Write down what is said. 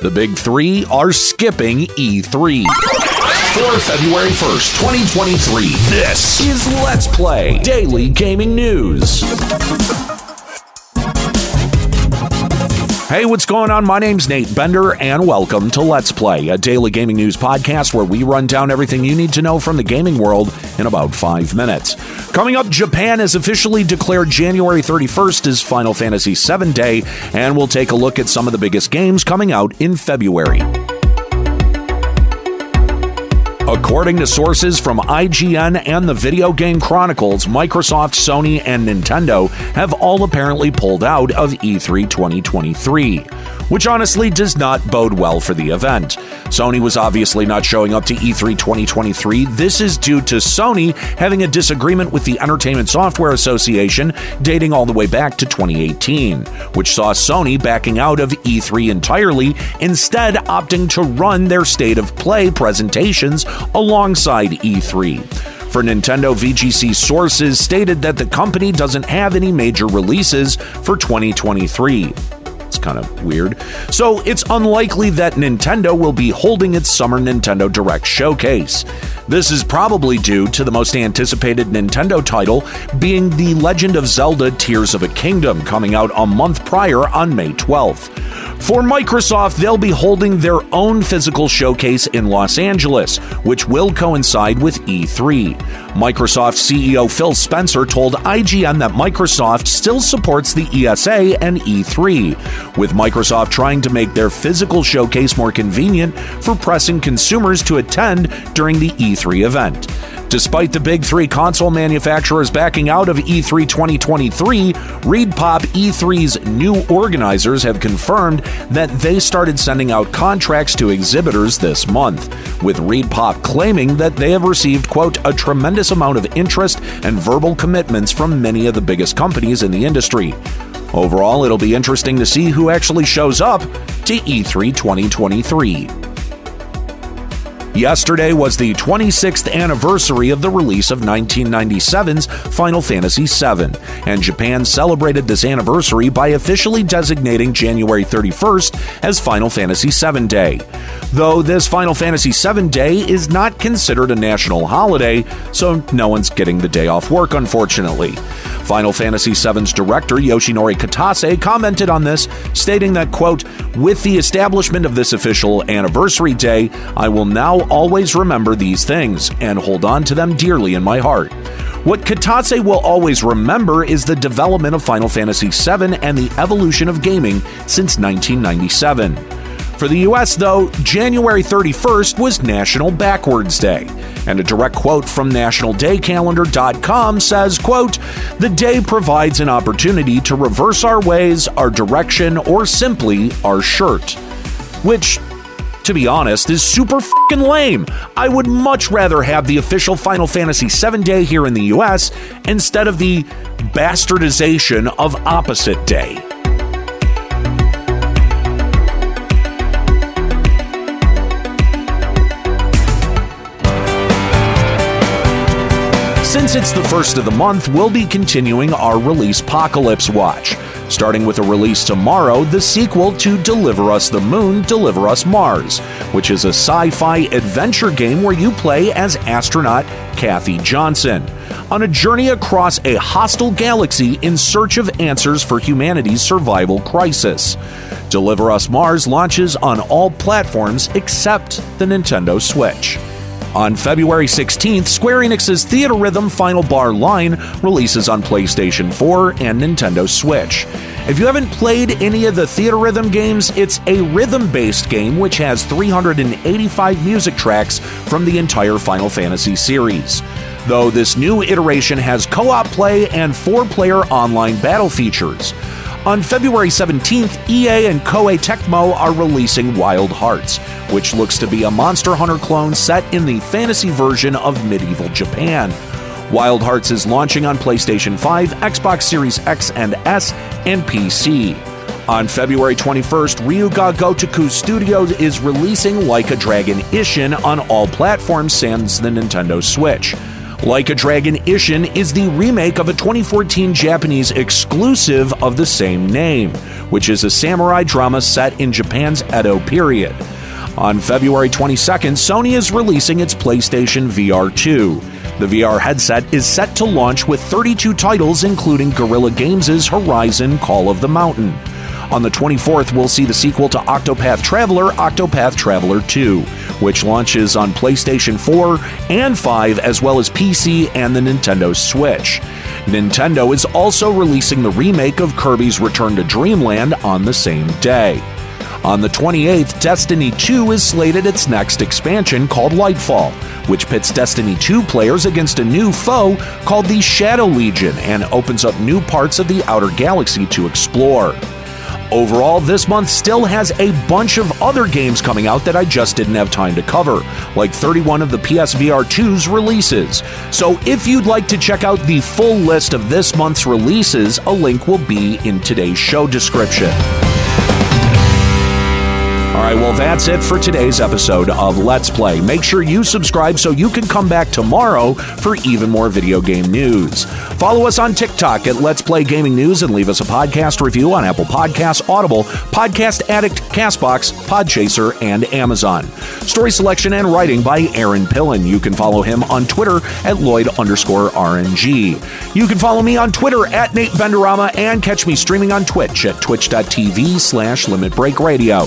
The big three are skipping E3. For February 1st, 2023, this is Let's Play Daily Gaming News. Hey, what's going on? My name's Nate Bender, and welcome to Let's Play, a daily gaming news podcast where we run down everything you need to know from the gaming world in about five minutes. Coming up, Japan has officially declared January 31st as Final Fantasy VII Day, and we'll take a look at some of the biggest games coming out in February. According to sources from IGN and the Video Game Chronicles, Microsoft, Sony, and Nintendo have all apparently pulled out of E3 2023, which honestly does not bode well for the event. Sony was obviously not showing up to E3 2023. This is due to Sony having a disagreement with the Entertainment Software Association dating all the way back to 2018, which saw Sony backing out of E3 entirely, instead opting to run their state of play presentations alongside E3. For Nintendo, VGC sources stated that the company doesn't have any major releases for 2023. It's kind of weird. So it's unlikely that Nintendo will be holding its Summer Nintendo Direct showcase. This is probably due to the most anticipated Nintendo title being The Legend of Zelda Tears of a Kingdom coming out a month prior on May 12th. For Microsoft, they'll be holding their own physical showcase in Los Angeles, which will coincide with E3. Microsoft CEO Phil Spencer told IGN that Microsoft still supports the ESA and E3, with Microsoft trying to make their physical showcase more convenient for pressing consumers to attend during the E3 event. Despite the big three console manufacturers backing out of E3 2023, ReedPop E3's new organizers have confirmed that they started sending out contracts to exhibitors this month, with ReedPop claiming that they have received, quote, a tremendous amount of interest and verbal commitments from many of the biggest companies in the industry. Overall, it'll be interesting to see who actually shows up to E3 2023. Yesterday was the 26th anniversary of the release of 1997's Final Fantasy VII, and Japan celebrated this anniversary by officially designating January 31st as Final Fantasy VII Day. Though this Final Fantasy VII Day is not considered a national holiday, so no one's getting the day off work, unfortunately. Final Fantasy VII's director Yoshinori Kitase commented on this, stating that, quote, with the establishment of this official anniversary day, I will now always remember these things and hold on to them dearly in my heart. What Kitase will always remember is the development of Final Fantasy VII and the evolution of gaming since 1997. For the US, though, January 31st was National Backwards Day. And a direct quote from nationaldaycalendar.com says, quote, "The day provides an opportunity to reverse our ways, our direction, or simply our shirt." Which to be honest, is super fucking lame. I would much rather have the official Final Fantasy VII Day here in the US instead of the bastardization of Opposite Day. Since it's the first of the month, we'll be continuing our release Apocalypse Watch. Starting with a release tomorrow, the sequel to Deliver Us the Moon, Deliver Us Mars, which is a sci fi adventure game where you play as astronaut Kathy Johanson on a journey across a hostile galaxy in search of answers for humanity's survival crisis. Deliver Us Mars launches on all platforms except the Nintendo Switch. On February 16th, Square Enix's Theatrhythm Final Bar line releases on PlayStation 4 and Nintendo Switch. If you haven't played any of the Theatrhythm games, it's a rhythm based game which has 385 music tracks from the entire Final Fantasy series. Though this new iteration has co op play and four player online battle features. On February 17th, EA and Koei Tecmo are releasing Wild Hearts, which looks to be a Monster Hunter clone set in the fantasy version of medieval Japan. Wild Hearts is launching on PlayStation 5, Xbox Series X and S, and PC. On February 21st, Ryuga Gotoku Studios is releasing Like a Dragon Ishin on all platforms sans the Nintendo Switch. Like a Dragon Ishin is the remake of a 2014 Japanese exclusive of the same name, which is a samurai drama set in Japan's Edo period. On February 22nd, Sony is releasing its PlayStation VR 2. The VR headset is set to launch with 32 titles, including Guerrilla Games' Horizon Call of the Mountain. On the 24th, we'll see the sequel to Octopath Traveler, Octopath Traveler 2, which launches on PlayStation 4 and 5, as well as PC and the Nintendo Switch. Nintendo is also releasing the remake of Kirby's Return to Dreamland on the same day. On the 28th, Destiny 2 is slated its next expansion called Lightfall, which pits Destiny 2 players against a new foe called the Shadow Legion and opens up new parts of the outer galaxy to explore. Overall, this month still has a bunch of other games coming out that I just didn't have time to cover, like 31 of the PSVR 2's releases. So if you'd like to check out the full list of this month's releases, a link will be in today's show description. All right, well, that's it for today's episode of Let's Play. Make sure you subscribe so you can come back tomorrow for even more video game news. Follow us on TikTok at Let's Play Gaming News and leave us a podcast review on Apple Podcasts, Audible, Podcast Addict, Castbox, Podchaser, and Amazon. Story selection and writing by Aaron Pillen. You can follow him on Twitter at Lloyd underscore RNG. You can follow me on Twitter at Nate Benderama and catch me streaming on Twitch at twitch.tv slash Limit Break Radio.